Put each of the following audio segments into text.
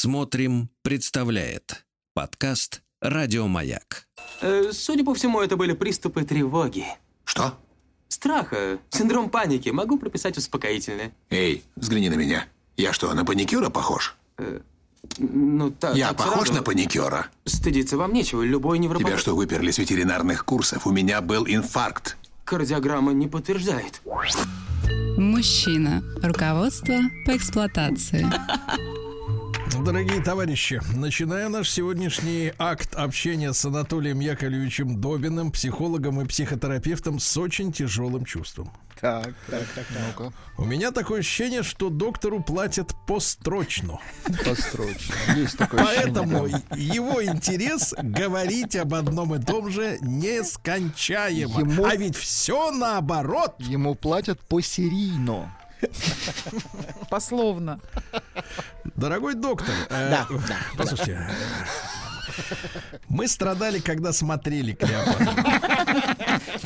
Смотрим, представляет подкаст Радиомаяк. Э, судя по всему, это были приступы тревоги. Что? Страха, синдром паники. Могу прописать успокоительное. Эй, взгляни на меня. Я что, на паникюра похож? Ну, так, Я так похож сразу. на паникюра? Стыдиться вам нечего. Любой невропат... Тебя что, выперли с ветеринарных курсов? У меня был инфаркт. Кардиограмма не подтверждает. Мужчина. Руководство по эксплуатации. Дорогие товарищи, начиная наш сегодняшний акт общения с Анатолием Яковлевичем Добиным, психологом и психотерапевтом с очень тяжелым чувством. Так, так, так, так. У меня такое ощущение, что доктору платят построчно. Построчно. Есть такое Поэтому ощущение, его интерес говорить об одном и том же нескончаемо. Ему- А ведь все наоборот. да. Ему платят посерийно. Пословно. Дорогой доктор, э, Да, да, послушайте, мы страдали, когда смотрели Клеопатру.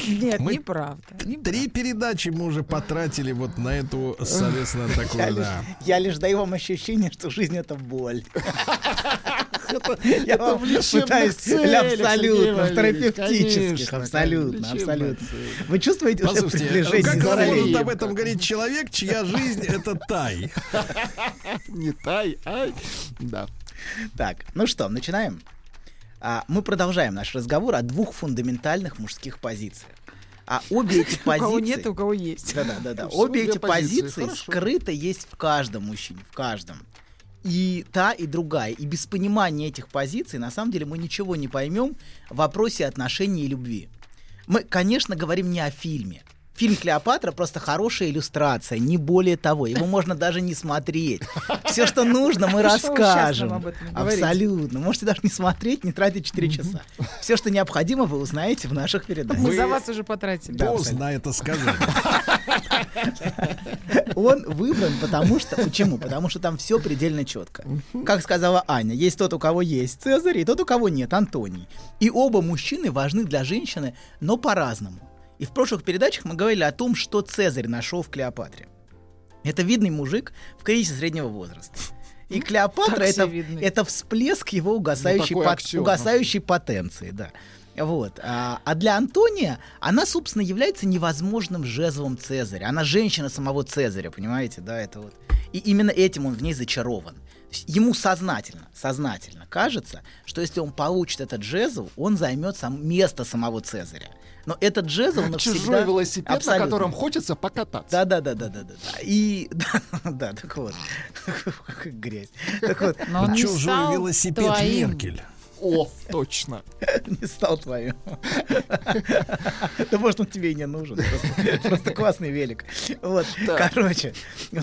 Нет, Мы- неправда. Три передачи мы уже потратили вот на эту, соответственно, Я такую, лишь, да. я лишь даю вам ощущение, что жизнь это боль. Я вам пытаюсь абсолютно, терапевтических, абсолютно, абсолютно. Вы чувствуете уже приближение как может об этом говорить человек, чья жизнь это тай? Не тай, ай. Да. Так, ну что, начинаем? А, мы продолжаем наш разговор о двух фундаментальных мужских позициях. А обе эти У кого позиции... нет, у кого есть. Да, да, да, да. Обе эти позиции, позиции скрыто есть в каждом мужчине, в каждом. И та, и другая. И без понимания этих позиций, на самом деле, мы ничего не поймем в вопросе отношений и любви. Мы, конечно, говорим не о фильме. Фильм Клеопатра просто хорошая иллюстрация, не более того. Его можно даже не смотреть. Все, что нужно, мы расскажем. Абсолютно. Можете даже не смотреть, не тратить 4 часа. Все, что необходимо, вы узнаете в наших передачах. Мы за вас уже потратили. Да. Поздно это сказать. Он выбран, потому что... Почему? Потому что там все предельно четко. Как сказала Аня, есть тот, у кого есть Цезарь, и тот, у кого нет, Антоний. И оба мужчины важны для женщины, но по-разному. И в прошлых передачах мы говорили о том, что Цезарь нашел в Клеопатре. Это видный мужик в кризисе среднего возраста. И Клеопатра так это, это всплеск его угасающей, пот- аксиома. угасающей потенции, да. Вот. А, а для Антония она, собственно, является невозможным жезлом Цезаря. Она женщина самого Цезаря, понимаете, да, это вот. И именно этим он в ней зачарован. Ему сознательно, сознательно кажется, что если он получит этот жезл, он займет сам, место самого Цезаря. Но этот жезл навсегда... Чужой велосипед, Абсолютно. на котором хочется покататься. Да, да, да, да, да, да, да. И да, да, так вот, грязь. Так вот, Но он не Чужой велосипед. Меркель. О, точно. не стал твоим. Да может он тебе и не нужен. Просто, классный велик. Вот, короче,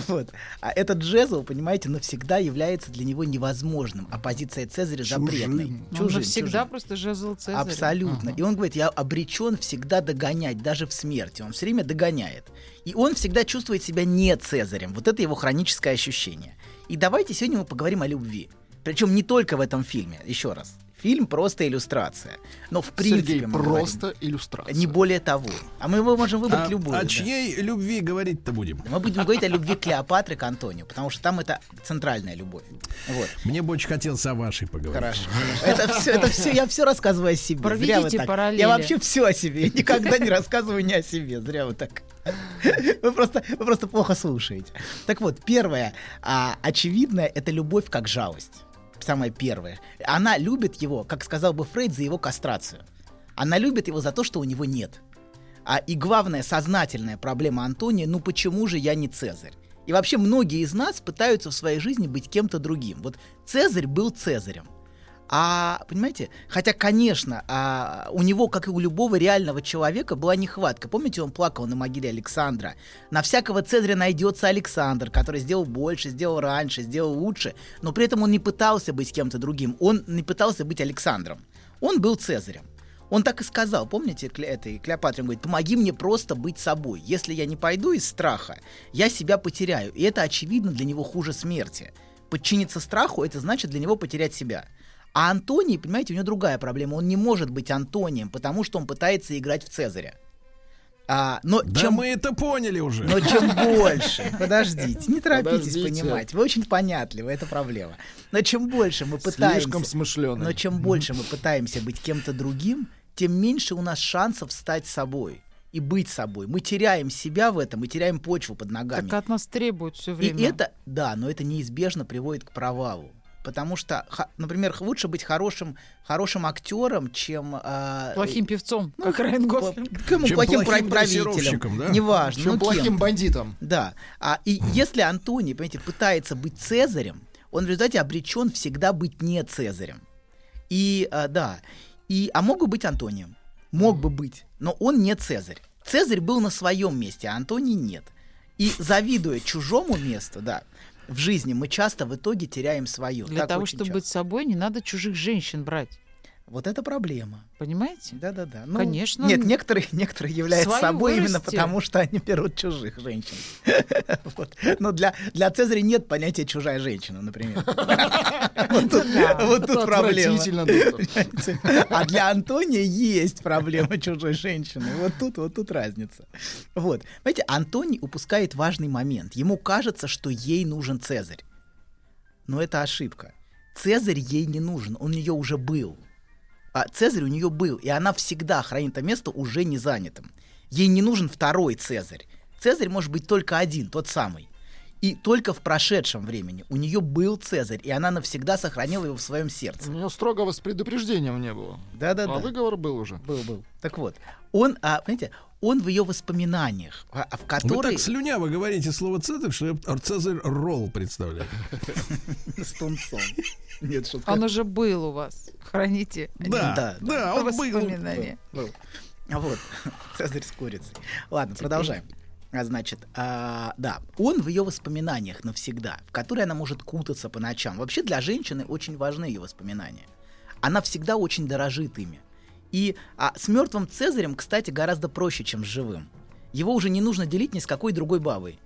вот. А этот джезл, понимаете, навсегда является для него невозможным. А позиция Цезаря запретной. Он навсегда просто жезл Цезаря. Абсолютно. И он говорит, я обречен всегда догонять, даже в смерти. Он все время догоняет. И он всегда чувствует себя не Цезарем. Вот это его хроническое ощущение. И давайте сегодня мы поговорим о любви. Причем не только в этом фильме. Еще раз. Фильм просто иллюстрация. Но в принципе Сергей, мы говорим, просто иллюстрация. не более того. А мы его можем выбрать А, любую. о да. чьей любви говорить-то будем? Мы будем говорить о любви Клеопатры к Антонию, потому что там это центральная любовь. Вот. Мне бы очень хотелось о вашей поговорить. Хорошо. Это все, это все, я все рассказываю о себе. Проведите параллели. Я вообще все о себе. Я никогда не рассказываю не о себе. Зря вы так. Вы просто, вы просто плохо слушаете. Так вот, первое, а, очевидное, это любовь как жалость. Самое первое. Она любит его, как сказал бы Фрейд, за его кастрацию. Она любит его за то, что у него нет. А и главная сознательная проблема Антония, ну почему же я не Цезарь? И вообще многие из нас пытаются в своей жизни быть кем-то другим. Вот Цезарь был Цезарем. А, понимаете, хотя, конечно, а, у него, как и у любого реального человека, была нехватка. Помните, он плакал на могиле Александра? На всякого Цезаря найдется Александр, который сделал больше, сделал раньше, сделал лучше, но при этом он не пытался быть кем-то другим. Он не пытался быть Александром. Он был Цезарем. Он так и сказал, помните, Кле- этой Клеопатре, он говорит, помоги мне просто быть собой. Если я не пойду из страха, я себя потеряю. И это, очевидно, для него хуже смерти. Подчиниться страху, это значит для него потерять себя. А Антоний, понимаете, у него другая проблема. Он не может быть Антонием, потому что он пытается играть в Цезаря. А, но Да чем мы это поняли уже. Но чем больше, подождите, не торопитесь Подождите. понимать, вы очень понятливы, это проблема. Но чем больше мы пытаемся, Слишком смышленый. но чем больше мы пытаемся быть кем-то другим, тем меньше у нас шансов стать собой и быть собой. Мы теряем себя в этом, мы теряем почву под ногами. Так от нас требуют все И время. это, да, но это неизбежно приводит к провалу. Потому что, например, лучше быть хорошим, хорошим актером, чем а, Плохим певцом, ну, как Райан Гослинг. Чем плохим плохим правителем. да? Неважно. Чем ну, плохим кем. бандитом. Да. А, и если Антоний, понимаете, пытается быть Цезарем, он в результате обречен всегда быть не Цезарем. И а, да. И, а мог бы быть Антонием. Мог бы быть. Но он не Цезарь. Цезарь был на своем месте, а Антоний нет. И завидуя чужому месту, да, в жизни мы часто в итоге теряем свое. Для Так того, чтобы часто. быть собой, не надо чужих женщин брать. Вот это проблема. Понимаете? Да-да-да. Ну, Конечно. Нет, некоторые, некоторые являются собой именно вырасти. потому, что они берут чужих женщин. Вот. Но для, для Цезаря нет понятия чужая женщина, например. Вот тут, вот тут Это проблема. А для Антония есть проблема чужой женщины. Вот тут, вот тут разница. Вот. Понимаете, Антоний упускает важный момент. Ему кажется, что ей нужен Цезарь. Но это ошибка. Цезарь ей не нужен, он у нее уже был. А Цезарь у нее был, и она всегда хранит это место уже не занятым. Ей не нужен второй Цезарь. Цезарь может быть только один, тот самый. И только в прошедшем времени у нее был Цезарь, и она навсегда сохранила его в своем У сердце. нее строгого с предупреждением не было. Да-да-да. А выговор был уже. Был, был. Так вот, он, а, понимаете, он в ее воспоминаниях, а, в Вы которой... так слюняво говорите слово Цезарь, что я Цезарь ролл представляю. с тунцом. Нет, шутка. Он уже был у вас. Храните. Да, Да, да, он был. воспоминания. Вот, Цезарь с курицей. Ладно, продолжаем. А, значит, а, да, он в ее воспоминаниях навсегда, в которые она может кутаться по ночам. Вообще для женщины очень важны ее воспоминания. Она всегда очень дорожит ими. И а, с мертвым Цезарем, кстати, гораздо проще, чем с живым. Его уже не нужно делить ни с какой другой бабой.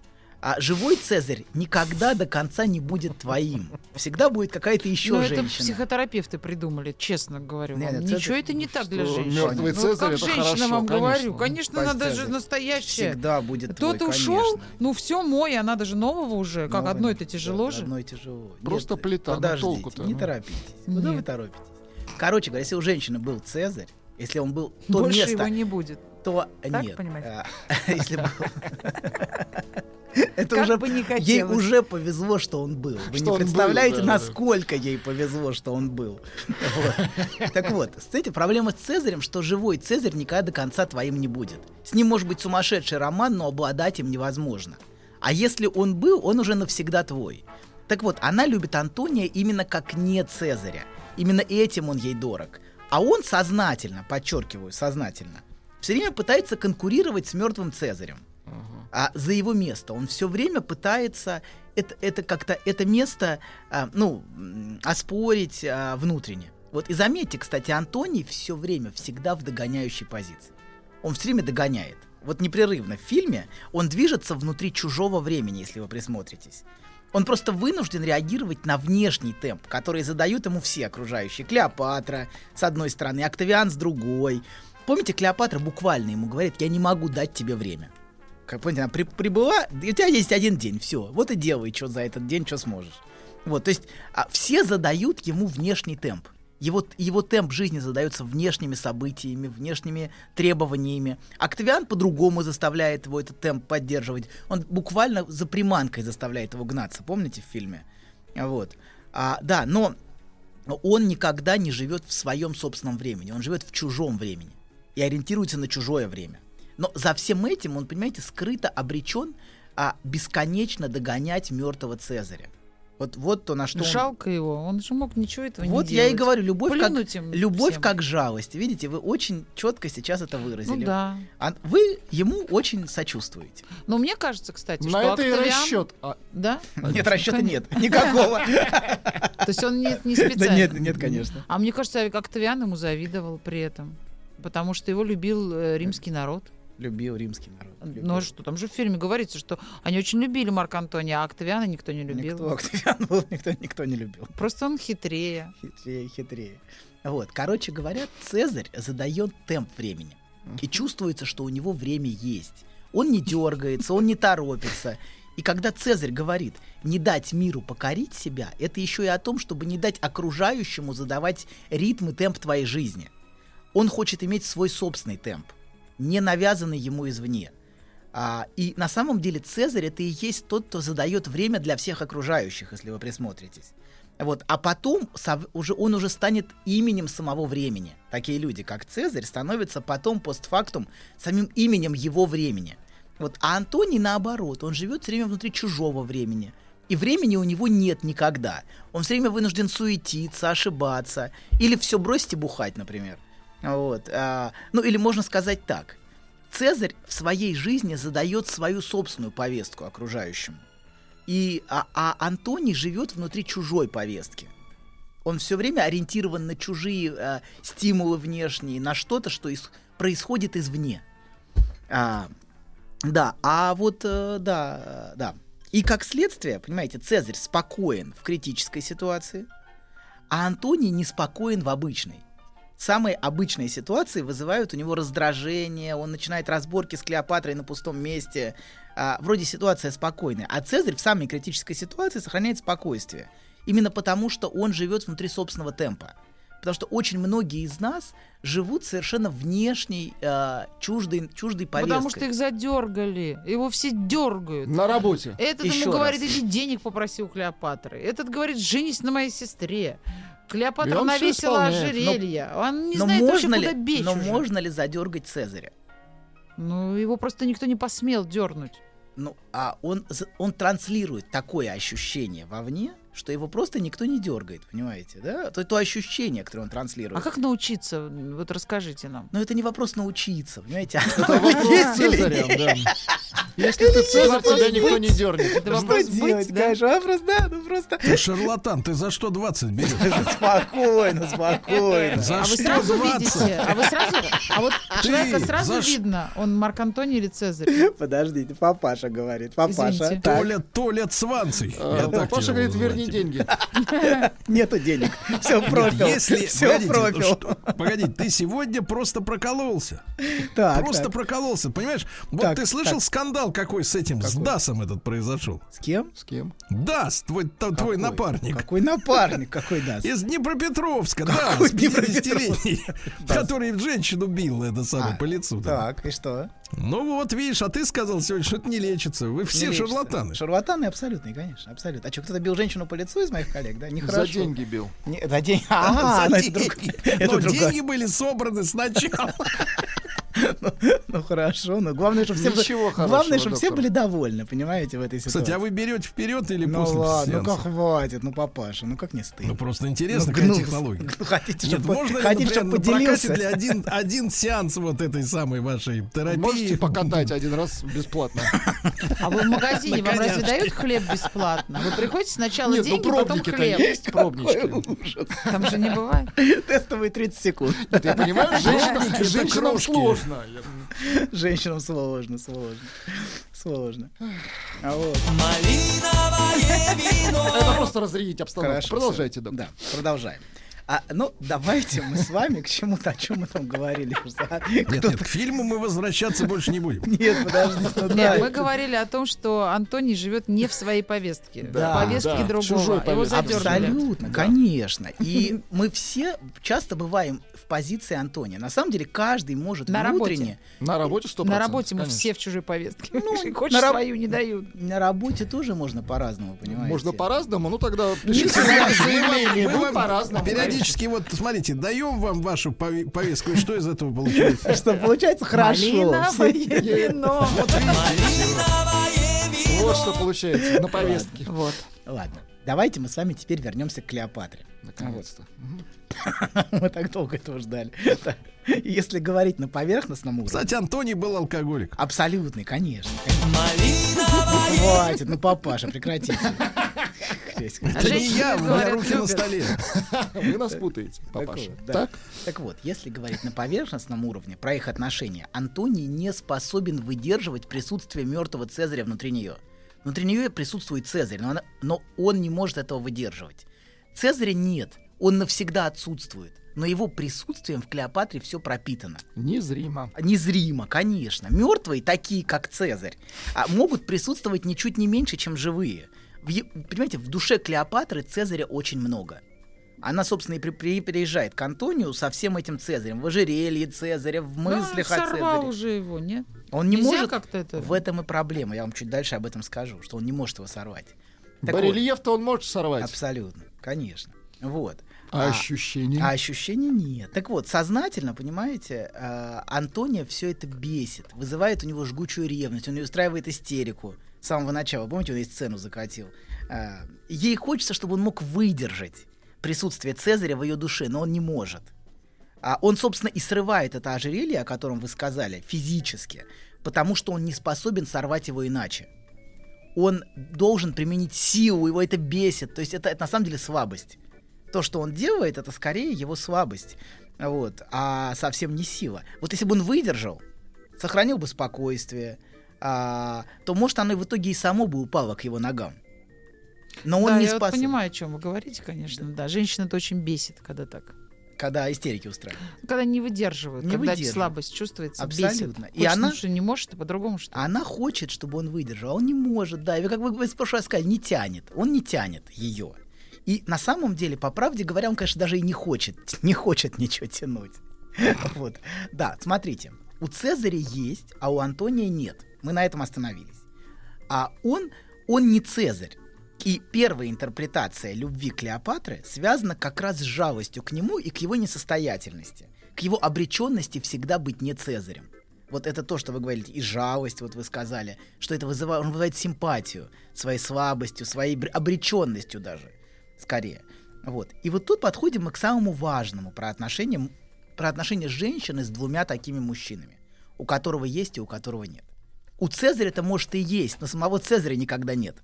А живой Цезарь никогда до конца не будет твоим. Всегда будет какая-то еще Но Ну, это женщина. психотерапевты придумали, честно говорю. Не, вам. не, Цезарь- Ничего это не так для женщин. мёртвый Ну, Цезарь как это женщина хорошо, вам конечно. говорю. Конечно, Пасть надо же Цезарь настоящее. Всегда будет твой, Кто-то ушел, конечно. ну все мой, а надо же нового уже. Как Ну, одно это да, тяжело же. Одно и тяжело. Просто плита, ну, Подождите, толку-то, не ну. торопитесь. Куда вы Нет. торопитесь? Короче говоря, если у женщины был Цезарь, если он был то Больше место, его не будет. То Так нет. А, Если был... Это Как уже бы не ей хотелось. уже повезло, что он был. Вы Что не он был, представляете, да, да, да. насколько ей повезло, что он был. Вот. Так вот, кстати, проблема с Цезарем, что живой Цезарь никогда до конца твоим не будет. С ним может быть сумасшедший роман, но обладать им невозможно. А если он был, он уже навсегда твой. Так вот, она любит Антония именно как не Цезаря. Именно этим он ей дорог. А он сознательно, подчеркиваю, сознательно, все время пытается конкурировать с мертвым Цезарем а, за его место. Он все время пытается это, это как-то это место, а, ну, оспорить а, внутренне. Вот и заметьте, кстати, Антоний все время всегда в догоняющей позиции. Он все время догоняет. Вот непрерывно в фильме он движется внутри чужого времени, если вы присмотритесь. Он просто вынужден реагировать на внешний темп, который задают ему все окружающие. Клеопатра с одной стороны, Октавиан с другой. Помните, Клеопатра буквально ему говорит, я не могу дать тебе время. Как помните, она при- прибыла, и у тебя есть один день, все. Вот и делай, что за этот день, что сможешь. Вот, то есть а, все задают ему внешний темп. Его, его темп жизни задается внешними событиями, внешними требованиями. Октавиан по-другому заставляет его этот темп поддерживать. Он буквально за приманкой заставляет его гнаться. Помните в фильме? Вот. А, да, но он никогда не живет в своем собственном времени. Он живет в чужом времени и ориентируется на чужое время. Но за всем этим он, понимаете, скрыто обречен а, бесконечно догонять мертвого Цезаря. Вот, вот то, на что он- Жалко его, он же мог ничего этого Вот не я и делать. говорю, любовь как, Плюнуть им любовь всем. как жалость. Видите, вы очень четко сейчас это Ну выразили. да. А вы ему очень сочувствуете. Но мне кажется, кстати, На что это и Октавиан- расчет. А, Да? Нет, расчета нет. Никакого. То есть он не, не Да специально. нет, нет, конечно. А мне кажется, Октавиан ему завидовал при этом. Потому что его любил э, римский народ. Любил римский народ. Любил. Ну а что, там же в фильме говорится, что они очень любили Марка Антония, а Октавиана никто не любил. Никто Октавиан был, никто, никто не любил. Просто он хитрее. Хитрее, хитрее. Вот, короче говоря, Цезарь задает темп времени. И чувствуется, что у него время есть. Он не дергается, он не торопится. И когда Цезарь говорит не дать миру покорить себя, это еще и о том, чтобы не дать окружающему задавать ритм и темп твоей жизни. Он хочет иметь свой собственный темп, не навязанный ему извне. А, и на самом деле Цезарь это и есть тот, кто задает время для всех окружающих, если вы присмотритесь. Вот, а потом сов- уже, он уже станет именем самого времени. Такие люди, как Цезарь, становятся потом постфактум самим именем его времени. Вот, а Антоний наоборот, он живет все время внутри чужого времени. И времени у него нет никогда. Он все время вынужден суетиться, ошибаться. Или все бросить и бухать, например. Вот. а, ну, или можно сказать так. Цезарь в своей жизни задает свою собственную повестку окружающему. И, а, а Антоний живет внутри чужой повестки. Он все время ориентирован на чужие э, стимулы внешние, на что-то, что из- происходит извне. А, да, а вот, э, да, да. И как следствие, понимаете, Цезарь спокоен в критической ситуации, а Антоний неспокоен в обычной. Самые обычные ситуации вызывают у него раздражение, он начинает разборки с Клеопатрой на пустом месте. А, вроде ситуация спокойная. А Цезарь в самой критической ситуации сохраняет спокойствие. Именно потому, что он живет внутри собственного темпа. Потому что очень многие из нас живут совершенно внешней, э, чуждой, чуждой повесткой. Потому что их задергали. Его все дергают. На работе. Этот Еще ему раз. говорит, иди денег попроси у Клеопатры. Этот говорит, женись на моей сестре. Клеопатра навесила ожерелье. Он не но знает вообще, можно куда ли, бечь но уже. можно ли задергать Цезаря? Ну, его просто никто не посмел дернуть. Ну, а он, он транслирует такое ощущение вовне, что его просто никто не дергает, понимаете, да? То, то ощущение, которое он транслирует. А как научиться? Вот расскажите нам. Но это не вопрос научиться, понимаете? Это вопрос да. Если ты Цезарь, тебя никто не дернет. Это Что вопрос делать, быть, да? конечно? Вопрос, да, ну просто... Ты шарлатан, ты за что 20 берешь? Спокойно, спокойно. За А вы что сразу 20? видите? А вы сразу? А вот Ты человека сразу за видно, он Марк Антоний или Цезарь? Подождите, папаша говорит, папаша. Извините. Толя, Толя Цванций. А, Папаша говорит, верни деньги. нету денег. Все пропил. Если, Все погодите, ну пропил. что- погодите, ты сегодня просто прокололся. Так, просто так. прокололся, понимаешь? Вот Так, ты слышал так. Скандал какой с этим, с Дасом этот произошел? С кем? С кем? Дас, твой, т- твой Какой? напарник. Какой напарник, какой даст? Из Днепропетровска, Какой да, с Днепропетровск? 50-летний, который женщину бил, это самое, А, по лицу. да. Так, и что? Ну вот, видишь, а ты сказал сегодня, что это не лечится. Вы все Не лечится. шарлатаны. Шарлатаны абсолютные, конечно, абсолютно. А что, кто-то бил женщину по лицу из моих коллег, да? За Нехорошо. деньги бил. Не, за деньги. А, За это деньги. Но деньги были собраны сначала. Ну хорошо, но главное, чтобы все, главное, чтобы все были довольны, понимаете, в этой ситуации. Кстати, а вы берете вперед или Ну после ладно, ну как хватит, ну папаша, ну как не стыдно. Ну просто интересно, Ну, какая ну, технология. ну, хотите, Нет, чтобы, можно ли, хотите, чтобы поделился? для один, один сеанс вот этой самой вашей терапии? Можете покатать один раз бесплатно? А вы в магазине вам разве дают хлеб бесплатно? Вы приходите сначала ну деньги, потом хлеб. есть, пробнички. Там же не бывает. Тестовые 30 секунд. Ты понимаешь, женщинам, Пробники крошки. сложно. Женщинам сложно, сложно. Сложно. А вот. Это просто разрядить обстановку. Хорошо, Продолжайте, доктор. Да, продолжаем. А, ну, давайте мы с вами к чему-то, о чем мы там говорили. уже, а? Нет, нет, к фильму мы возвращаться больше не будем. Нет, подождите. ну. Нет, мы говорили о том, что Антоний живет не в своей повестке. Да, повестке да, другого. чужой повестке. Абсолютно, конечно. И мы все часто бываем в позиции Антония. На самом деле каждый может На внутренне... На работе 100%. На работе мы конечно. все в чужой повестке. Ну, Хочешь на свою не дают. На работе тоже можно по-разному, понимаете? Можно по-разному, ну тогда пишите по-разному. Периодически, вот смотрите, даем вам вашу пове- повестку, и что из этого получается? Что получается хорошо. Малиновое вино. Вот что получается на повестке. Вот. Ладно, давайте мы с вами теперь вернемся к Клеопатре. Наконец-то. Мы так долго этого ждали. Если говорить на поверхностном уровне. Кстати, Антоний был алкоголик. Абсолютный, конечно. конечно. Хватит, ну папаша, прекратите. Жесть какая. Это не я, у меня руки на столе. Вы нас путаете, папаша. Так? Так вот, если говорить на поверхностном уровне про их отношения, Антоний не способен выдерживать присутствие мертвого Цезаря внутри нее. Внутри нее присутствует Цезарь, но, она- но он не может этого выдерживать. Цезаря нет, Он навсегда отсутствует. Но его присутствием в Клеопатре все пропитано. Незримо. Незримо, конечно. Мертвые, такие как Цезарь, а могут присутствовать ничуть не меньше, чем живые. Понимаете, в душе Клеопатры Цезаря очень много. Она, собственно, и при- при- приезжает к Антонию со всем этим Цезарем. В ожерелье Цезаря, в мыслях Ну, о сорвал Цезаре. уже его, нет? Он не Нельзя может... как-то это... В этом и проблема. Я вам чуть дальше об этом скажу, что он не может его сорвать. Так вот, Барельеф-то он может сорвать. абсолютно, конечно. Вот. А ощущения? А ощущений нет. Так вот, сознательно, понимаете, э, Антония все это бесит, вызывает у него жгучую ревность, он устраивает истерику с самого начала. Помните, он ей сцену закатил. Э, ей хочется, чтобы он мог выдержать присутствие Цезаря в ее душе, но он не может. А он, собственно, и срывает это ожерелье, о котором вы сказали, физически, потому что он не способен сорвать его иначе. Он должен применить силу, его это бесит. То есть это, это на самом деле слабость. То, что он делает, это скорее его слабость. Вот, а совсем не сила. Вот если бы он выдержал, сохранил бы спокойствие, а, то, может, оно в итоге и само бы упало к его ногам. Но он да, не я вот способен, понимаю, о чем вы говорите, конечно. Да, женщина это очень бесит, когда так. когда истерики устраивает. Когда не выдерживают, Не когда выдерживают. слабость чувствуется, Абсолютно. бесит. И она- что не может, а по-другому что? Она хочет, чтобы он выдержал, а он не может, да. И как вы прошлый раз сказали, не тянет. Он не тянет ее. И на самом деле, по правде говоря, он, конечно, даже и не хочет, не хочет ничего тянуть. Вот. Да, смотрите. У Цезаря есть, а у Антония нет. Мы на этом остановились. А он, он не Цезарь. И первая интерпретация любви Клеопатры связана как раз с жалостью к нему и к его несостоятельности, к его обреченности всегда быть не Цезарем. Вот это то, что вы говорите, и жалость, вот вы сказали, что это вызывает, он вызывает симпатию своей слабостью, своей бр- обреченностью даже, скорее. Вот. И вот тут подходим мы к самому важному про отношения, про отношения женщины с двумя такими мужчинами, у которого есть и у которого нет. У Цезаря это может и есть, но самого Цезаря никогда нет.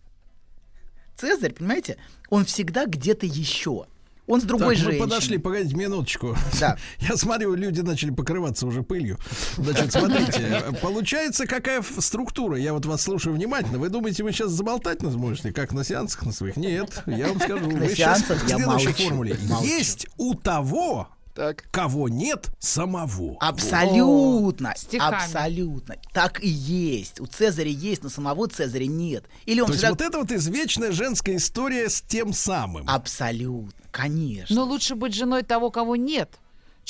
Цезарь, понимаете, он всегда где-то еще. Он с другой так, мы женщиной. подошли, погодите минуточку. Да. Я смотрю, люди начали покрываться уже пылью. Значит, смотрите, получается, какая структура. Я вот вас слушаю внимательно. Вы думаете, вы сейчас заболтать нас можете, как на сеансах на своих? Нет, я вам скажу. На Вы сеансах я следующей молчу, формуле. молчу. Есть у того, Так. кого нет самого. Абсолютно, стихами. абсолютно. Так и есть. У Цезаря есть, но самого Цезаря нет. Или он То есть всегда... вот это вот извечная женская история с тем самым. Абсолютно, конечно. Но лучше быть женой того, кого нет,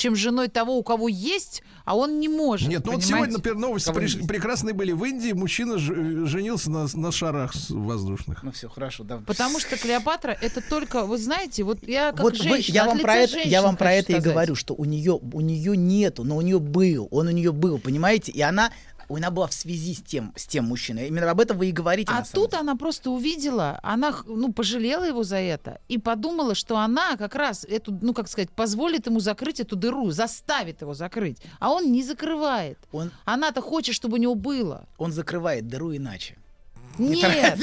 чем женой того, у кого есть, а он не может. Нет, ну вот сегодня, например, новости приш- прекрасные были в Индии. Мужчина ж- женился на, на шарах воздушных. Ну все, хорошо, да. Потому что Клеопатра это только, вы знаете, вот я как вот вы- женщина, я от вам про это, я женщин вам про это и сказать. говорю, что у нее, у нее нету, но у нее был, он у нее был, понимаете, и она, она была в связи с тем, с тем мужчиной. Именно об этом вы и говорите. А тут деле. она просто увидела, она ну, пожалела его за это и подумала, что она как раз эту, ну как сказать, позволит ему закрыть эту дыру, заставит его закрыть. А он не закрывает. он, Она-то хочет, чтобы у него было. он закрывает дыру иначе. Нет,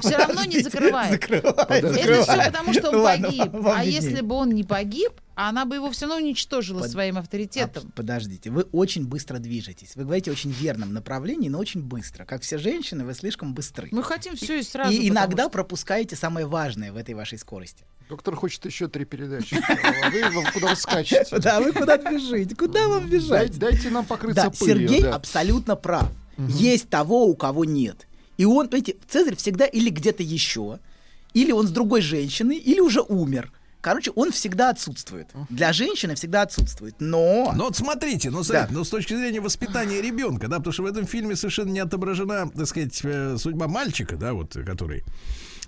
все равно не закрывает. Закрывает, Это закрывает. все потому, что он Ну ладно, погиб. вам а если бы он не погиб, она бы его все равно уничтожила Под- своим А, авторитетом. подождите, вы очень быстро движетесь. Вы говорите очень верном направлении, но очень быстро. Как все женщины, вы слишком быстры. Мы хотим все и сразу. и иногда что- пропускаете самое важное в этой вашей скорости. Доктор хочет еще три передачи. А вы вам куда вы скачете? Да, вы куда бежите? Куда вам бежать? Дайте, нам покрыться Да, пылью. Сергей абсолютно прав. Есть того, у кого нет. И он, понимаете, Цезарь всегда или где-то еще, или он с другой женщиной, или уже умер. Короче, он всегда отсутствует. Для женщины всегда отсутствует. Но... Но вот смотрите, ну, смотрите, Да. ну, с точки зрения воспитания ребенка, да, потому что в этом фильме совершенно не отображена, так сказать, э, судьба мальчика, да, вот, который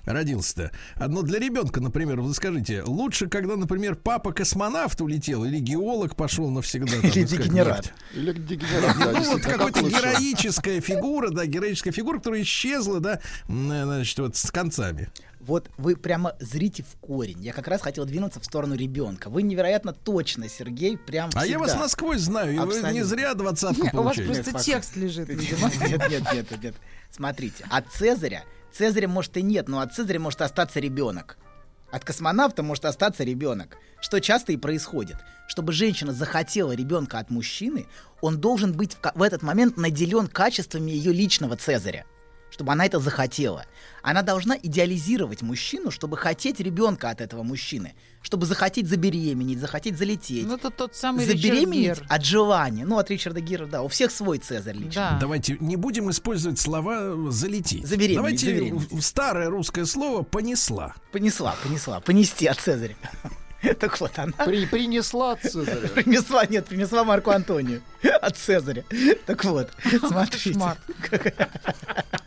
родился-то. А, Но для ребенка, например, вы скажите, лучше, когда, например, папа космонавт улетел или геолог пошел навсегда. там, Или дегенерат. Или дегенерат, да, Ну, вот какая-то героическая фигура, да, героическая фигура, которая исчезла, да, значит, вот с концами. Вот вы прямо зрите в корень. Я как раз хотел двинуться в сторону ребенка. Вы невероятно точно, Сергей, прям А я вас всегда. насквозь знаю, и вы не зря двадцатку У вас получили. просто текст лежит, видимо. Нет, нет, нет, нет. Смотрите, от Цезаря, Цезаря может и нет, но от Цезаря может остаться ребенок. От космонавта может остаться ребенок. Что часто и происходит. Чтобы женщина захотела ребенка от мужчины, он должен быть в, в этот момент наделен качествами ее личного Цезаря. Чтобы она это захотела. Она должна идеализировать мужчину, чтобы хотеть ребенка от этого мужчины, чтобы захотеть забеременеть, захотеть залететь. Ну, это тот самый Ричард забеременеть Гир. от желания. Ну, от Ричарда Гира, да, у всех свой Цезарь лично. Да. Давайте не будем использовать слова «залететь». Забеременеть, Давайте забеременеть. старое русское слово «понесла». Понесла, понесла, понести от Цезаря. Так вот, она При, принесла Цезаря. принесла, нет, принесла Марку Антонию от Цезаря. Так вот, смотрите.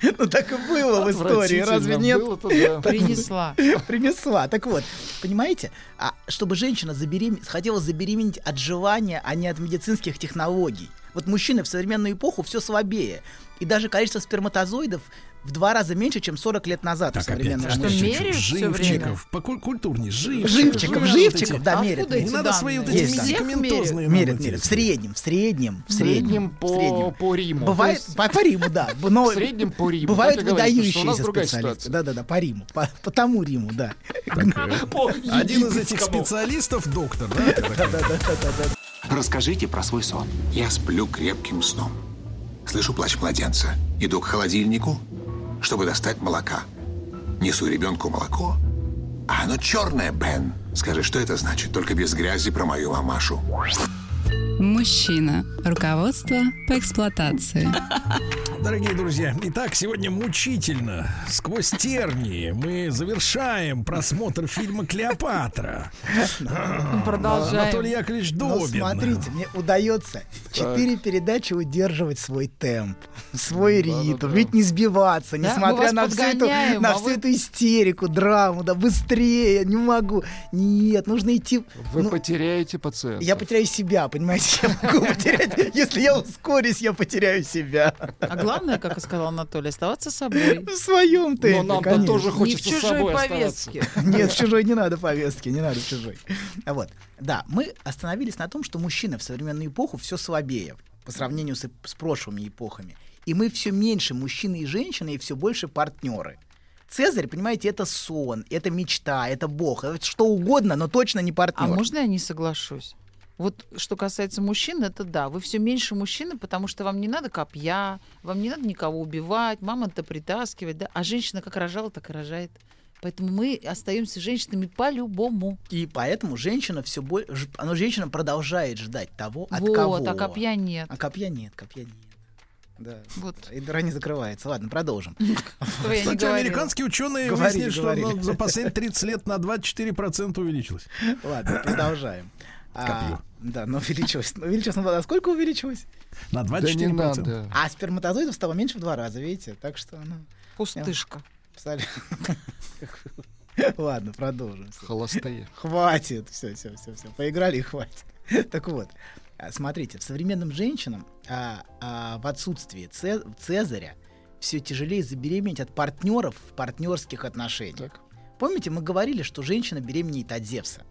Ну так и было в истории, разве нет? Принесла. Принесла. Так вот, понимаете, а чтобы женщина заберем... хотела забеременеть от желания, а не от медицинских технологий. Вот мужчины в современную эпоху все слабее. И даже количество сперматозоидов в два раза меньше, чем 40 лет назад у Так, опять, современного Что, мужчины. меряют живчиков, покультурнее, живчиков. Живчиков, живчиков, да, мерят. Не надо свои вот эти медикаментозные. Мерят, мерят. В среднем, в среднем, в среднем. по, по Риму. Бывает, по, по Риму, да. Но в среднем по Риму. бывают выдающиеся специалисты. Да-да-да, по Риму. По, по тому Риму, да. По Один из этих специалистов доктор, да? такой? Расскажите про свой сон. Я сплю крепким сном. Слышу плач младенца. Иду к холодильнику, чтобы достать молока. Несу ребенку молоко. А оно черное, Бен. Скажи, что это значит? Только без грязи про мою мамашу. Мужчина. Руководство по эксплуатации. Дорогие друзья, итак, сегодня мучительно, сквозь тернии, мы завершаем просмотр фильма «Клеопатра». Продолжаем. Анатолий Яковлевич Добин. смотрите, мне удается четыре передачи удерживать свой темп, свой ритм, ведь не сбиваться, несмотря на всю, эту, на а всю эту истерику, драму, да быстрее, не могу. Нет, нужно идти. Вы ну, потеряете пациента. я потеряю себя, понимаете, я могу потерять. Если я ускорюсь, я потеряю себя. А главное, как и сказал Анатолий, оставаться собой. В своем темпе, Но нам-то конечно. тоже Не в хочется с чужой собой оставаться. повестке. Нет, в чужой не надо повестки, не надо в чужой. Вот, да, мы остановились на том, что мужчины в современную эпоху все слабее по сравнению с, с прошлыми эпохами. И мы все меньше мужчины и женщины, и все больше партнеры. Цезарь, понимаете, это сон, это мечта, это бог, это что угодно, но точно не партнер. А можно я не соглашусь? Вот что касается мужчин, это да. Вы все меньше мужчины, потому что вам не надо копья, вам не надо никого убивать, мама-то притаскивать, да. А женщина как рожала, так и рожает. Поэтому мы остаемся женщинами по-любому. И поэтому женщина все больше, она женщина продолжает ждать того, от вот, кого. а копья нет. А копья нет, копья нет. Да. Вот. И дыра не закрывается. Ладно, продолжим. Кстати, американские ученые Говорили, выяснили, что за последние 30 лет на 24% увеличилось. Ладно, продолжаем. А, Копье. да, но увеличилось. Ну, увеличилось, ну, а сколько увеличилось? На 24%. Да не надо. А сперматозоидов стало меньше в два раза, видите? Так что, ну, Пустышка. Ладно, продолжим. Холостые. Хватит. Все, все, все, все. Поиграли и хватит. Так вот, а, смотрите, современным женщинам а, а, в отсутствии Це- Цезаря все тяжелее забеременеть от партнеров в партнерских отношениях. Так. Помните, мы говорили, что женщина беременеет от Зевса.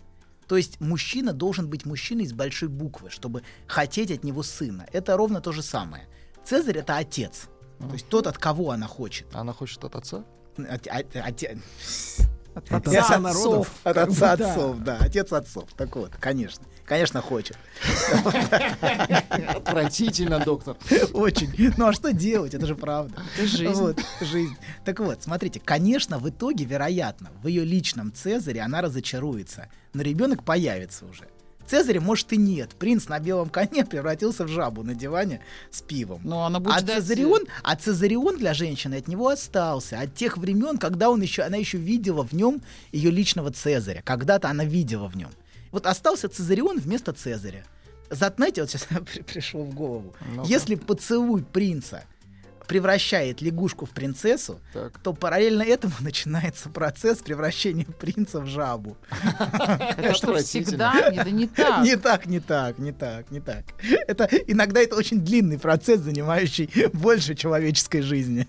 То есть мужчина должен быть мужчиной с большой буквы, чтобы хотеть от него сына. Это ровно то же самое. Цезарь это отец. То есть тот, от кого она хочет. Она хочет от отца? От, от- оте- От От отца народов. от отца да. отцов, да, отец отцов. Так вот, конечно, конечно хочет. Отвратительно, доктор. Очень. Ну а что делать? Это же правда. Это жизнь. Вот, жизнь. Так вот, смотрите, конечно, в итоге, вероятно, в ее личном Цезаре она разочаруется, но ребенок появится уже. Цезаря, может, и нет. Принц на белом коне превратился в жабу на диване с пивом. Но она будет А ждать- Цезарион, а Цезарион для женщины от него остался. От тех времен, когда он еще, она еще видела в нем ее личного Цезаря. Когда-то она видела в нем. Вот остался Цезарион вместо Цезаря. Знаете, вот сейчас пришло в голову. Ну-ка. Если поцелуй принца превращает лягушку в принцессу, Так. то параллельно этому начинается процесс превращения принца в жабу. Это что, всегда? Не, Да не так. Не так, не так, не так, не так. Это иногда это очень длинный процесс, занимающий больше человеческой жизни.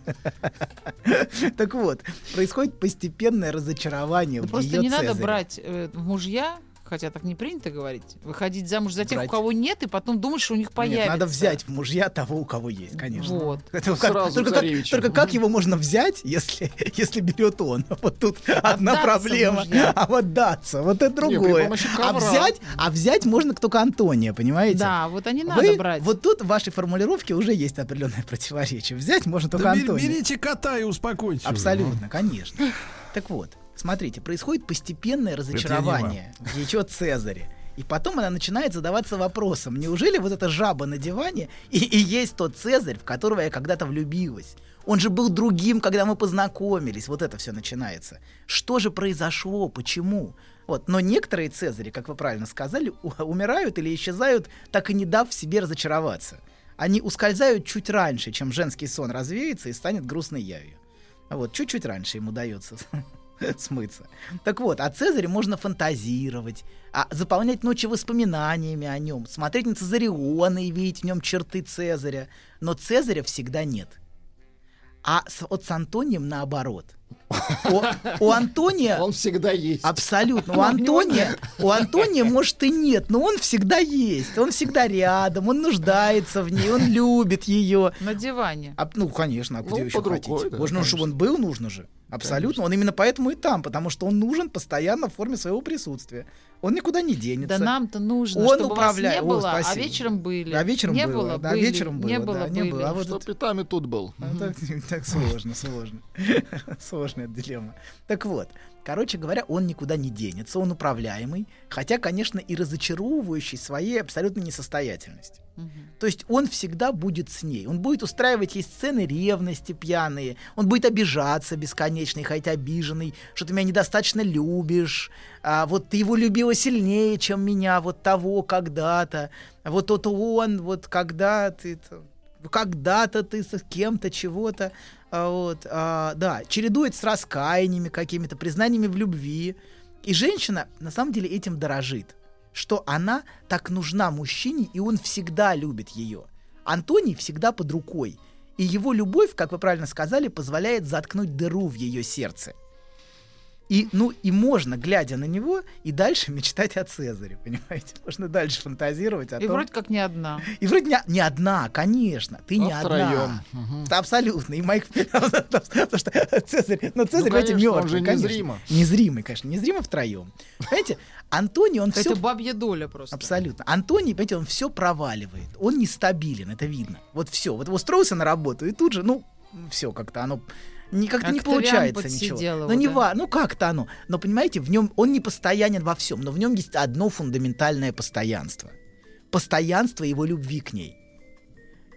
Так вот, происходит постепенное разочарование Ну, в Просто не надо брать э, мужья хотя так не принято говорить, выходить замуж за тех, Брать. у кого нет, и потом думать, что у них появится. Нет, надо взять в мужья того, у кого есть, конечно. Вот. Это как- Сразу только, как, только как его можно взять, если, если берет он? Вот тут одна Отдаться проблема. мужьям. А вот даться, вот это другое. помощи А взять, а взять можно только Антония, понимаете? Да, вот они надо Вы- брать. Вот тут в вашей формулировке уже есть определенное противоречие. Взять можно только Да Антония. берите кота и успокойтесь. уже, ну. Абсолютно, конечно. Так вот, смотрите, происходит постепенное разочарование в ее Цезаре. И потом она начинает задаваться вопросом, неужели вот эта жаба на диване и, и есть тот Цезарь, в которого я когда-то влюбилась? Он же был другим, когда мы познакомились. Вот это все начинается. Что же произошло? Почему? Вот. Но некоторые Цезари, как вы правильно сказали, умирают или исчезают, так и не дав себе разочароваться. Они ускользают чуть раньше, чем женский сон развеется и станет грустной явью. Вот, чуть-чуть раньше ему удается смыться. Так вот, о Цезаре можно фантазировать, а заполнять ночи воспоминаниями о нем, смотреть на Цезариона и видеть в нем черты Цезаря. Но Цезаря всегда нет. А с, вот с Антонием наоборот. У, у Антония... Он всегда есть. Абсолютно. У Антония, у Антония, может, и нет, но он всегда есть. Он всегда рядом, он нуждается в ней, он любит ее. На диване. А, ну, конечно, а где Ну, еще под рукой, хотите? да, Можно, чтобы он был, нужно же. Абсолютно. Он именно поэтому и там, потому что он нужен постоянно в форме своего присутствия. Он никуда не денется. Да нам-то нужно, Он чтобы управляет. вас не О, было, а спасибо. вечером были. А вечером не было, было, да, были. вечером не было, было, да, не были. было. А вот Что это- питами тут был. Ну, так, так сложно, сложно. Сложная дилемма. Так вот, короче говоря, он никуда не денется, он управляемый, хотя, конечно, и разочаровывающий своей абсолютно несостоятельностью. Мгм. То есть он всегда будет с ней. Он будет устраивать ей сцены ревности пьяные. Он будет обижаться бесконечно, и хотя обиженный, что ты меня недостаточно любишь. А вот ты его любила сильнее, чем меня, вот того когда-то. Вот это он, вот когда ты... т- Когда-то ты с кем-то чего-то, а, вот, а, да, чередует с раскаяниями какими-то, признаниями в любви. И женщина на самом деле этим дорожит что она так нужна мужчине, и он всегда любит ее. Антоний всегда под рукой, и его любовь, как вы правильно сказали, позволяет заткнуть дыру в ее сердце. И, ну, и можно, глядя на него, и дальше мечтать о Цезаре, понимаете? Можно дальше фантазировать о И том... вроде как не одна. И вроде не, не одна, конечно, ты не А одна. втроем. Да, Абсолютно. И Майк... Потому что Цезарь, ну Цезарь Ну, в эти конечно, он мертвый, же конечно. незримо. Незримый, конечно, незримо втроем. Понимаете, Антоний, он все Это бабья доля просто. Абсолютно. Антоний, понимаете, он все проваливает. Он нестабилен, это видно. Вот все. Вот устроился на работу, и тут же, ну, все как-то оно не как-то не получается ничего. Но его, не да? ва, ну как-то оно. Но понимаете, в нем он не постоянен во всем, но в нем есть одно фундаментальное постоянство. Постоянство его любви к ней.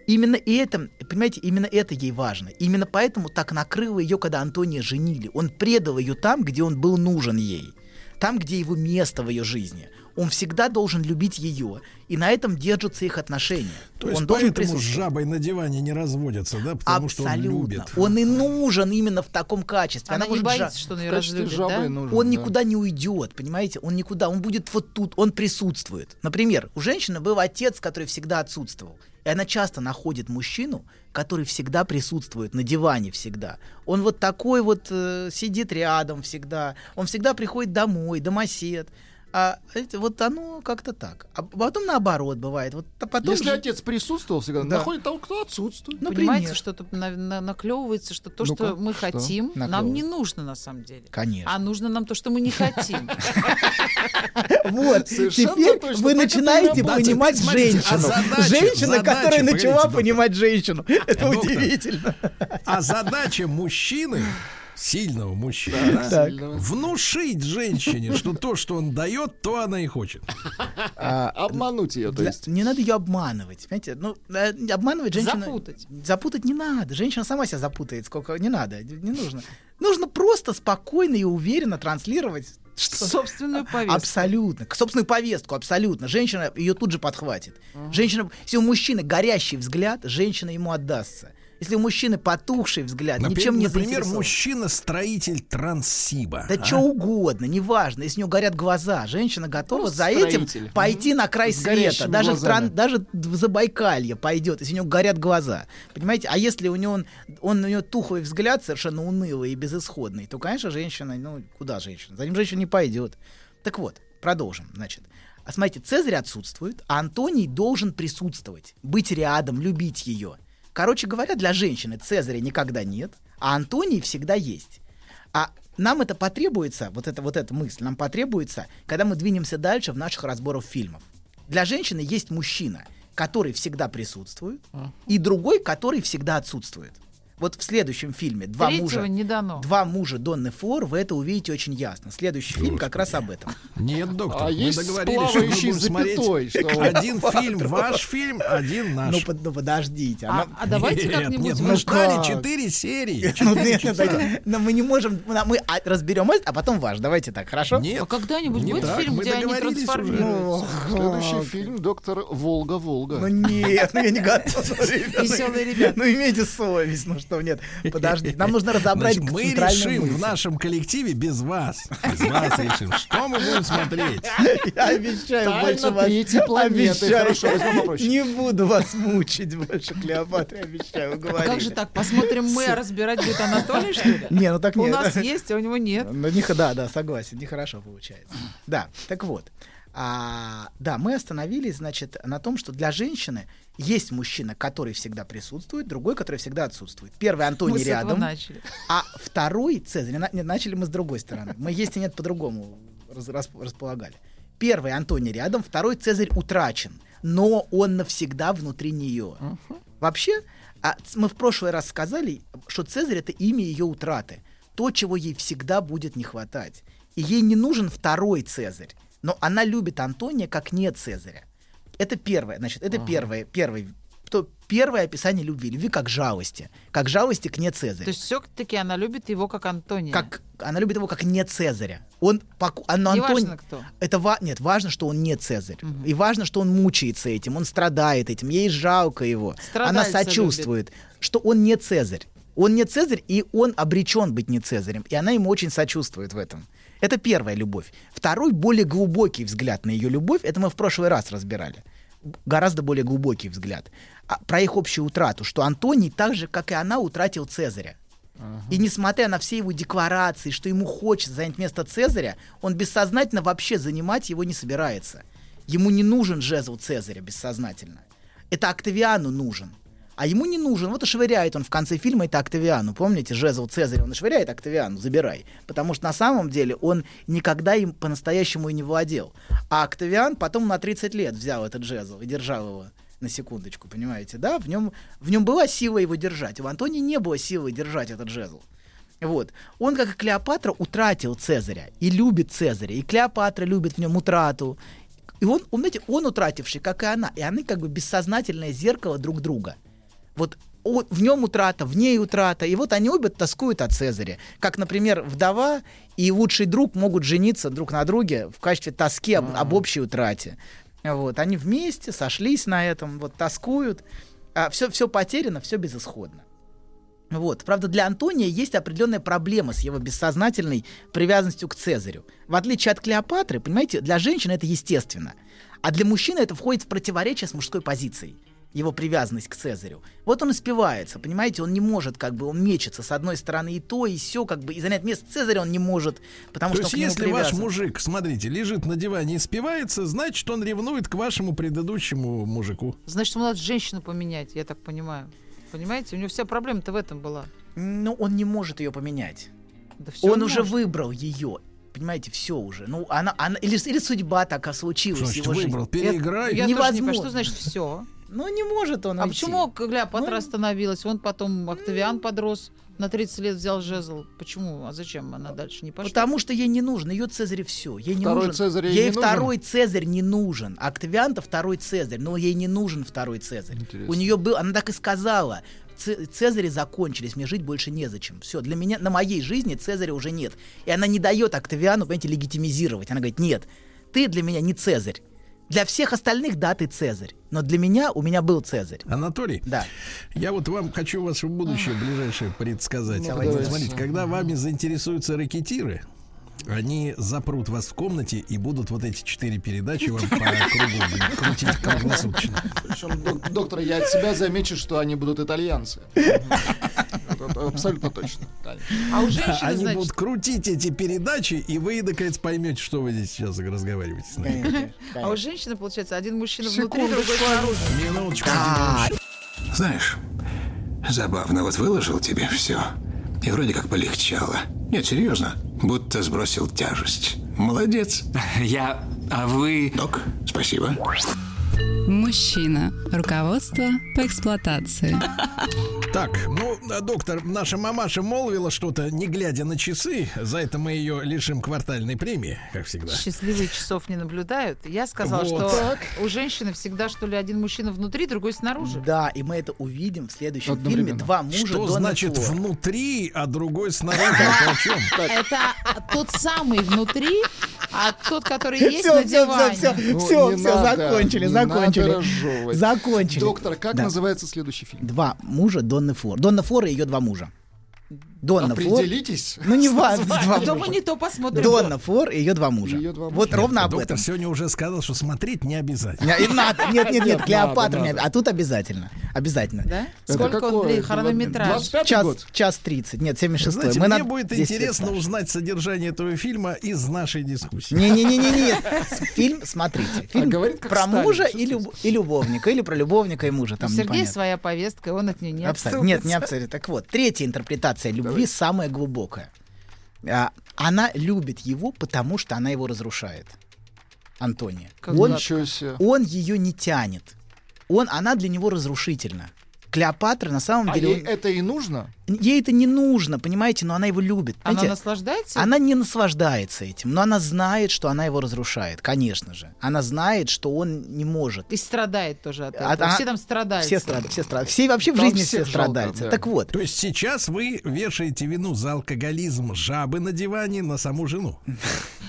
Именно это, понимаете, именно это ей важно. Именно поэтому так накрыло ее, когда Антония женили. Он предал ее там, где он был нужен ей. Там, где его место в ее жизни. Он всегда должен любить ее. И на этом держатся их отношения. То есть он должен поэтому с присутствовать. жабой на диване не разводятся, да? Потому что он Абсолютно. любит. Он и нужен именно в таком качестве. Она не может боится, жа- что он ее разлюбит, да? нужен, он да. никуда не уйдет, понимаете? Он никуда, он будет вот тут, он присутствует. Например, у женщины был отец, который всегда отсутствовал. И она часто находит мужчину, который всегда присутствует, на диване всегда. Он вот такой вот э, сидит рядом всегда. Он всегда приходит домой, домосед. А это, вот оно как-то так. А потом наоборот бывает. Вот а потом Если же- отец присутствовал всегда, Да. находит того, кто отсутствует. Ну, Понимаете, пример. что-то на- на- наклевывается, что то, Ну-ка, что мы что? хотим, нам не нужно на самом деле. Конечно. А нужно нам то, что мы не хотим. Вот, теперь вы начинаете понимать женщину. а задача- Женщина, которая начала понимать женщину. Это удивительно. А задача мужчины, сильного мужчины, да. Сильного. внушить женщине, что то, что он дает, то она и хочет. А, Обмануть ее, то для- есть. Не надо ее обманывать, понимаете? Ну, э, обманывать женщину... Запутать. Запутать не надо. Женщина сама себя запутает, сколько... Не надо, не нужно. Нужно просто спокойно и уверенно транслировать что... Собственную повестку. Абсолютно. К собственную повестку, абсолютно. Женщина ее тут же подхватит. Женщина, если у мужчины горящий взгляд, женщина ему отдастся. Если у мужчины потухший взгляд, Например, ничем не например, мужчина-строитель Транссиба. Да а? что угодно, неважно. Если у него горят глаза, женщина готова Просто за этим строитель. пойти на край С света. Даже в, глазами. Тран- даже в Забайкалье пойдет, если у него горят глаза. Понимаете? А если у него он, он у него тухлый взгляд, совершенно унылый и безысходный, то, конечно, женщина, ну, куда женщина? За ним женщина не пойдет. Так вот, продолжим. Значит, а смотрите, Цезарь отсутствует, а Антоний должен присутствовать, быть рядом, любить ее. Короче говоря, для женщины Цезаря никогда нет, а Антоний всегда есть. А нам это потребуется, вот, это, вот эта мысль, нам потребуется, когда мы двинемся дальше в наших разборах фильмов. Для женщины есть мужчина, который всегда присутствует, и другой, который всегда отсутствует. Вот в следующем фильме «Два Третьего мужа». не дано. Два мужа Донны Флор, вы это увидите очень ясно. Следующий фильм как раз об этом. Нет, доктор, А мы есть договорились, что мы будем смотреть запятой, что- один фильм, ваш фильм, один наш. Ну, под- ну, подождите. А, она- а давайте Нет, как-нибудь... Нет, мы ждали четыре серии. Ну, нет, дайте. но мы не можем, мы а, разберем это, а потом ваш. Давайте так, хорошо? Нет, А когда-нибудь будет так, фильм, где они трансформируются? Следующий фильм «Доктор Волга-Волга». Ну нет, ну я не готов. Веселые ребята. Ну имейте совесть, ну что, нет. Подождите, нам нужно разобрать Значит, мы решим мысль. в нашем коллективе без вас. Без вас решим, что мы будем смотреть. Я обещаю Тайна больше вас. планеты. Обещаю, Хорошо. Не буду вас мучить больше, Клеопатра, обещаю, А говорите. как же так? Посмотрим мы, а разбирать будет Анатолий, что ли? Не, ну так У нет. нас есть, а у него нет. Ну, не, да, да, согласен, нехорошо получается. Да, так вот. А, да, мы остановились, значит, на том, что для женщины есть мужчина, который всегда присутствует, другой, который всегда отсутствует. Первый Мы Антоний этого рядом, начали. а второй Цезарь. На- нет, начали мы с другой стороны. Мы есть и нет по-другому раз- рас- располагали. Первый Антоний рядом, второй Цезарь утрачен, но он навсегда внутри нее. Вообще, а, мы в прошлый раз сказали, что Цезарь это имя ее утраты, то, чего ей всегда будет не хватать. И ей не нужен второй Цезарь, но она любит Антония как не Цезаря. Это первое, значит, это первое, первый, то первое описание любви, любви как жалости, как жалости к не Цезарю. То есть все-таки она любит его как Антония. как она любит его как не Цезаря. Он поку- а, но Неважно, Антоний- кто. Это ва- нет, важно, что он не Цезарь. И важно, что он мучается этим, он страдает этим, ей жалко его. Она Страдальца сочувствует, что он не Цезарь. Он не Цезарь, и он обречен быть не Цезарем. И она ему очень сочувствует в этом. Это первая любовь. Второй, более глубокий взгляд на ее любовь, это мы в прошлый раз разбирали. Гораздо более глубокий взгляд. А, про их общую утрату, что Антоний так же, как и она, утратил Цезаря. И несмотря на все его декларации, что ему хочется занять место Цезаря, он бессознательно вообще занимать его не собирается. Ему не нужен жезл Цезаря бессознательно. Это Октавиану нужен. А ему не нужен. Вот и швыряет он в конце фильма это Октавиану. Помните, жезл Цезаря он и швыряет Октавиану, забирай. Потому что на самом деле он никогда им по-настоящему и не владел. А Октавиан потом на 30 лет взял этот жезл и держал его на секундочку, понимаете, да? В нем, в нем была сила его держать. У Антония не было силы держать этот жезл. Вот. Он, как и Клеопатра, утратил Цезаря и любит Цезаря. И Клеопатра любит в нем утрату. И он, он, знаете, он утративший, как и она. И они как бы бессознательное зеркало друг друга. Вот в нем утрата, в ней утрата. И вот они обе тоскуют о Цезаре. Как, например, вдова и лучший друг могут жениться друг на друге в качестве тоски об, об общей утрате. Вот. Они вместе сошлись на этом, вот тоскуют. А все, все потеряно, все безысходно. Вот. Правда, для Антония есть определенная проблема с его бессознательной привязанностью к Цезарю. В отличие от Клеопатры, понимаете, для женщины это естественно. А для мужчины это входит в противоречие с мужской позицией. Его привязанность к Цезарю. Вот он и спивается, понимаете, он не может, как бы, он мечется с одной стороны и то, и все, как бы, и занять место Цезаря он не может, потому То что есть, он к нему если ваш привязан. мужик, смотрите, лежит на диване и спивается, значит, он ревнует к вашему предыдущему мужику. Значит, ему надо женщину поменять, я так понимаю. Понимаете, у него вся проблема-то в этом была. Ну, он не может ее поменять. Да он уже может. выбрал ее. Понимаете, все уже. Ну, она, она или, или судьба такая случилась Что значит его выбрал? жизни. Переиграй. Я тоже не понимаю, невозможно. что значит все. Ну, не может он А уйти. почему Клеопатра Ну, остановилась? Он потом Октавиан подрос, на 30 лет взял жезл. Почему? А зачем она дальше не пошла? Потому что ей не нужно, ее Цезарь все. Ей не Второй нужен. Цезарь ей ей не второй Цезарь не нужен. Октавиан-то второй Цезарь, но ей не нужен второй Цезарь. Интересно. У нее был, она так и сказала. Цезари закончились, мне жить больше незачем. Все, для меня, на моей жизни Цезаря уже нет. И она не дает Октавиану, понимаете, легитимизировать. Она говорит, нет, ты для меня не Цезарь. Для всех остальных, да, ты Цезарь. Но для меня, у меня был Цезарь. Анатолий, Да. я вот вам хочу ваше будущее ближайшее предсказать. Давайте. Вот Смотрите, когда вами заинтересуются ракетиры, они запрут вас в комнате и будут вот эти четыре передачи вам по кругу крутить круглосуточно. Причем, док- доктор, я от себя замечу, что они будут итальянцы. Абсолютно точно. А у женщины, они значит, будут крутить эти передачи, и вы, наконец, поймете, что вы здесь сейчас разговариваете с нами. Конечно, а у женщины, получается, один мужчина внутри, другой снаружи. Минуточку. Знаешь, забавно, вот выложил тебе все. И вроде как полегчало. Нет, серьезно. Будто сбросил тяжесть. Молодец. Я... А вы... Док, спасибо. Мужчина. Руководство по эксплуатации. Так, ну, э, доктор, наша мамаша молвила что-то, не глядя на часы. За это мы ее лишим квартальной премии, как всегда. Счастливые часов не наблюдают. Я сказала, Вот. что у женщины всегда, что ли, один мужчина внутри, другой снаружи. Да, и мы это увидим в следующем фильме. Одновременно. Два мужа Что Дона значит Флор. внутри, а другой снаружи? Это тот самый внутри, а тот, который есть Все, на все, диване. все, Ну, все, все, надо, закончили, не закончили. Закончили. Доктор, как Да. называется следующий фильм? Два мужа Донны Флор. Донна Флор и ее два мужа. Донна Флор. Определитесь. Ну, не важно, два А то мы мужа. не то посмотрим. Донна Флор и ее два мужа. Её два Вот мужа. ровно об Доктор этом. сегодня уже сказал, что смотреть не обязательно. Не, и надо. Нет, нет, нет, Нет, Клеопатра надо, не. А тут обязательно. Обязательно. Да? Это Сколько он какое? длин? Хронометраж. 25 Час, год? час 30. Нет, 76 Знаете, Мы мне будет 10 лет интересно старше. узнать содержание этого фильма из нашей дискуссии. Не-не-не-не, фильм, смотрите, фильм говорит, как про Сталин, мужа и, люб- и любовника, или про любовника и мужа, там непонятно. своя повестка, он от нее не Абсолютно. Нет, не абсолютно. Так вот, третья интерпретация любви самая глубокая. Она любит его, потому что она его разрушает. Антония. Как Он, он ее не тянет. Он, она для него разрушительна. Клеопатра на самом А деле... ей он- это и нужно? Ей это не нужно, понимаете, но она его любит. Она Понимаете? наслаждается? Она не наслаждается этим, но она знает, что она его разрушает, конечно же. Она знает, что он не может. И страдает тоже от А- этого. а- Все там страдают. Все страдают, все страдают. Все вообще в Там жизни все жалко, страдают. да. Так вот, То есть сейчас вы вешаете вину за алкоголизм жабы на диване на саму жену.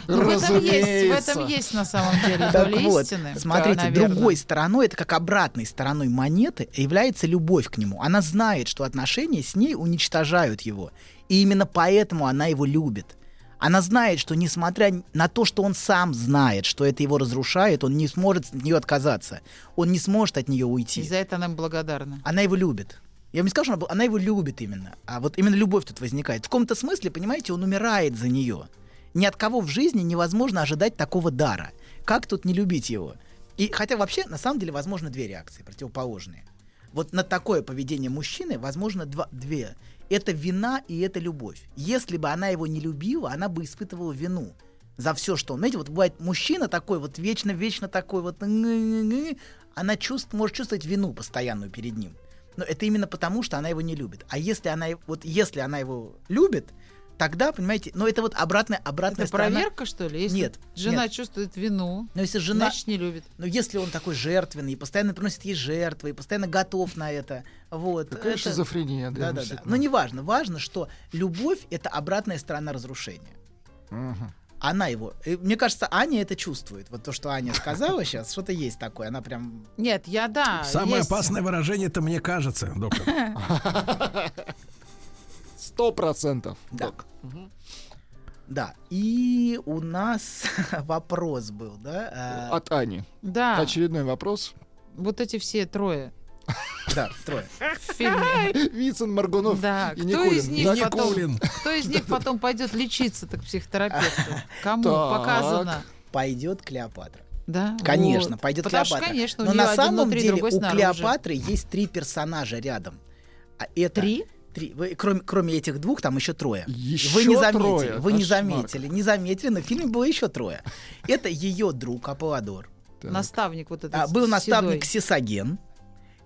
Ну, в, этом есть, в Разумеется. этом есть на самом деле так доля вот, истины. смотрите, наверное. другой стороной, это как обратной стороной монеты, является любовь к нему. Она знает, что отношения с ней уничтожают его. И именно поэтому она его любит. Она знает, что несмотря на то, что он сам знает, что это его разрушает, он не сможет от нее отказаться. Он не сможет от нее уйти. И за это она им благодарна. Она его любит. Я бы не сказал, что она, она его любит именно. А вот именно любовь тут возникает. В каком-то смысле, понимаете, он умирает за нее. Ни от кого в жизни невозможно ожидать такого дара. Как тут не любить его? И хотя вообще, на самом деле, возможно две реакции противоположные. Вот на такое поведение мужчины возможно два, две. Это вина и это любовь. Если бы она его не любила, она бы испытывала вину за все, что он. Знаете, вот бывает мужчина такой, вот вечно-вечно такой, вот она чувств, может чувствовать вину постоянную перед ним. Но это именно потому, что она его не любит. А если она, вот если она его любит, тогда, понимаете, но это вот обратная, обратная Это сторона. проверка, что ли? Если Нет, жена нет. чувствует вину, Но если жена, значит, не любит. но если он такой жертвенный, и постоянно приносит ей жертвы, и постоянно готов на это, вот. Такая это- шизофрения, да, Да, да, да. Но не важно. Важно, что любовь это обратная сторона разрушения. Мгм. Она его. и Мне кажется, Аня это чувствует. Вот то, что Аня сказала сейчас, что-то есть такое. Она прям. Нет, я да. Самое есть. опасное выражение это мне кажется, доктор. Сто процентов. Да. Док. Да. И у нас вопрос был, да? А, От Ани. Да, Очередной вопрос. вот эти все трое Да, трое. в фильме. Вицин, Маргунов Да, и кто Никулин. из них Да, потом, Никулин. кто из них потом пойдет лечиться так к психотерапевту? Кому Так. показано? Пойдет Клеопатра. Да, Конечно, вот. пойдет Потому что, Клеопатра. конечно, у Но на самом внутри, деле другой у снаружи. Клеопатры есть три персонажа рядом. А это Три? Три. Вы, кроме, кроме этих двух, там еще трое. Еще вы не заметили, трое? вы не заметили, не заметили, но в фильме было еще трое. Это ее друг Аполлодор. Так. Наставник вот этот А, был наставник седой. Сосиген.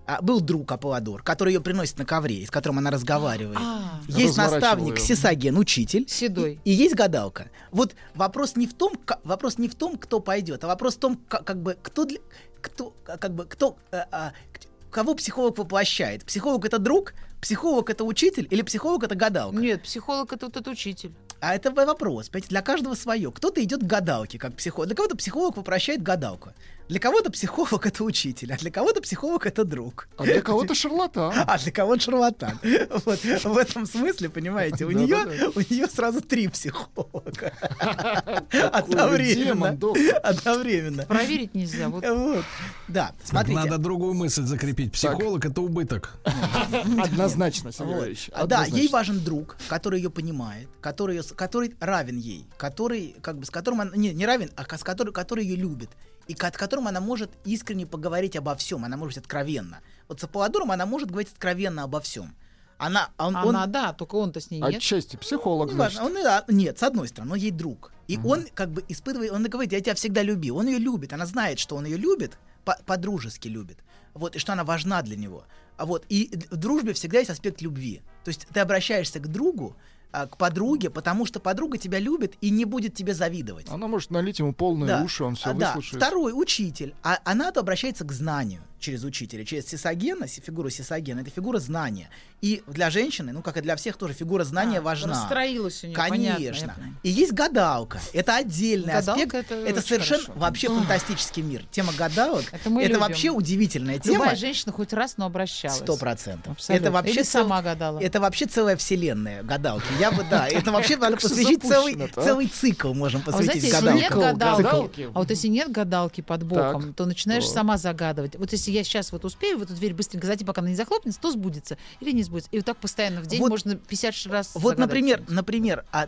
А, был друг Аполлодор, который ее приносит на ковре, с которым она разговаривает. А, Есть наставник её. Сосиген, учитель. Седой. И есть гадалка. Вот вопрос не в том, ка- вопрос не в том, кто пойдет, а вопрос в том, ка- как, бы кто для, кто как бы кто э, а, к- кого психолог воплощает. Психолог это друг, психолог это учитель или психолог это гадалка. Нет, психолог это вот этот учитель. А это вопрос, понимаете, для каждого свое. Кто-то идет к гадалке, как психолог. Для кого-то психолог воплощает гадалку. Для кого-то психолог это учитель, а для кого-то психолог это друг. А для кого-то шарлатан. А для кого-то шарлатан. Вот в этом смысле, понимаете, у нее у нее сразу три психолога. Одновременно. Одновременно. Проверить нельзя. Вот Вот. Да, Так смотрите. Надо другую мысль закрепить. Психолог это убыток. Однозначно. Валерьевич, А, Да, ей важен друг, который ее понимает, который, с- который равен ей, который, как бы, с которым она, не, не равен, а с который, который ее любит, и с которым она может искренне поговорить обо всем, она может быть откровенно. Вот с Аполлодором она может говорить откровенно обо всем. Она, он, он- она, да, только он-то с ней нет. Отчасти психолог, не значит. важно, он, да, нет, с одной стороны, он ей друг. И он как бы испытывает, он говорит, я тебя всегда любил. Он ее любит, она знает, что он ее любит, по- по-дружески любит. Вот, и что она важна для него. А вот, и в дружбе всегда есть аспект любви. То есть ты обращаешься к другу, а, к подруге, потому что подруга тебя любит и не будет тебе завидовать. Она может налить ему полные Да. уши, он все А, да. выслушает. Второй учитель. А она-то обращается к знанию через учителя, через сисагена, си- фигуру сисагена. Это фигура знания. И для женщины, ну как и для всех тоже, фигура знания А, важна. Расстроилась у нее, понятно, Конечно. понимаю. и есть гадалка. Это отдельный Гадалка аспект. это очень совершенно хорошо. вообще фантастический мир. Тема гадалок. Это мы любим. вообще удивительная тема. Любая женщина хоть раз, но обращалась. Сто процентов. Это вообще Или цел- сама гадала. Это вообще целая вселенная гадалки. Я бы да. Это вообще надо посвятить целый, а? целый цикл можем А посвятить гадалки. а вот если нет гадалки под боком, то начинаешь сама загадывать. Вот если я сейчас вот успею в эту дверь быстренько зайти, пока она не захлопнется, то сбудется или не сбудется. И вот так постоянно в день Вот- можно 50 раз Вот, например, например, а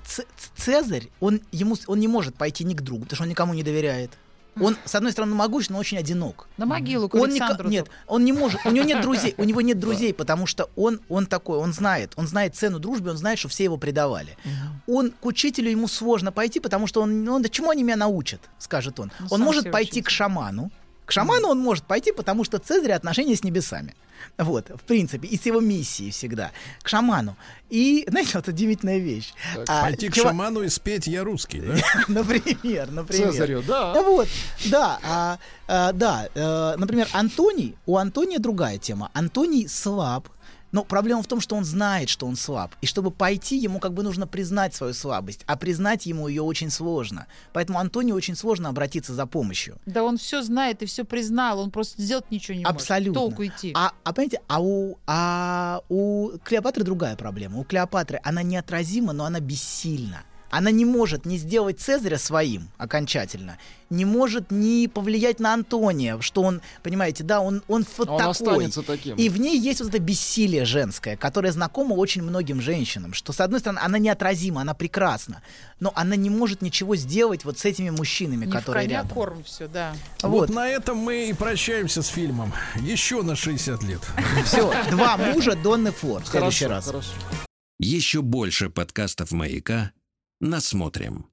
Цезарь, он ему, он не может пойти ни к другу, потому что он никому не доверяет. Он, с одной стороны, могущ, но очень одинок. На могилу к Он не, нет, он не может, у него нет друзей, у него нет друзей, потому что он, он такой, он знает, он знает цену дружбы, он знает, что все его предавали. Он к учителю ему сложно пойти, потому что он, он да чему они меня научат, скажет он. Ну, он может пойти к шаману. К шаману он может пойти, потому что Цезарь отношения с небесами. Вот, в принципе, и с его миссией всегда. К шаману. И, знаете, вот удивительная вещь. А, Пойти к чува- шаману и спеть «Я русский», да? Например, например. Цезарю, да. А Вот, да, а, а, да, э, например, Антоний, у Антония другая тема. Антоний слаб, но проблема в том, что он знает, что он слаб. И чтобы пойти, ему как бы нужно признать свою слабость. А признать ему ее очень сложно. Поэтому Антонию очень сложно обратиться за помощью. Да он все знает и все признал, он просто сделать ничего не Абсолютно. может. Толку идти. А, а понимаете, а у, а у Клеопатры другая проблема. У Клеопатры она неотразима, но она бессильна. Она не может не сделать Цезаря своим окончательно, не может не повлиять на Антония, что он, понимаете, да, он, он вот Он такой. останется таким. И в ней есть вот это бессилие женское, которое знакомо очень многим женщинам, что, с одной стороны, она неотразима, она прекрасна, но она не может ничего сделать вот с этими мужчинами, не в которые коня рядом. корм все, да. Вот Вот, на этом мы и прощаемся с фильмом. Еще на 60 лет. все, два мужа Донны Фор в следующий раз. Еще больше подкастов «Маяка» насмотрим.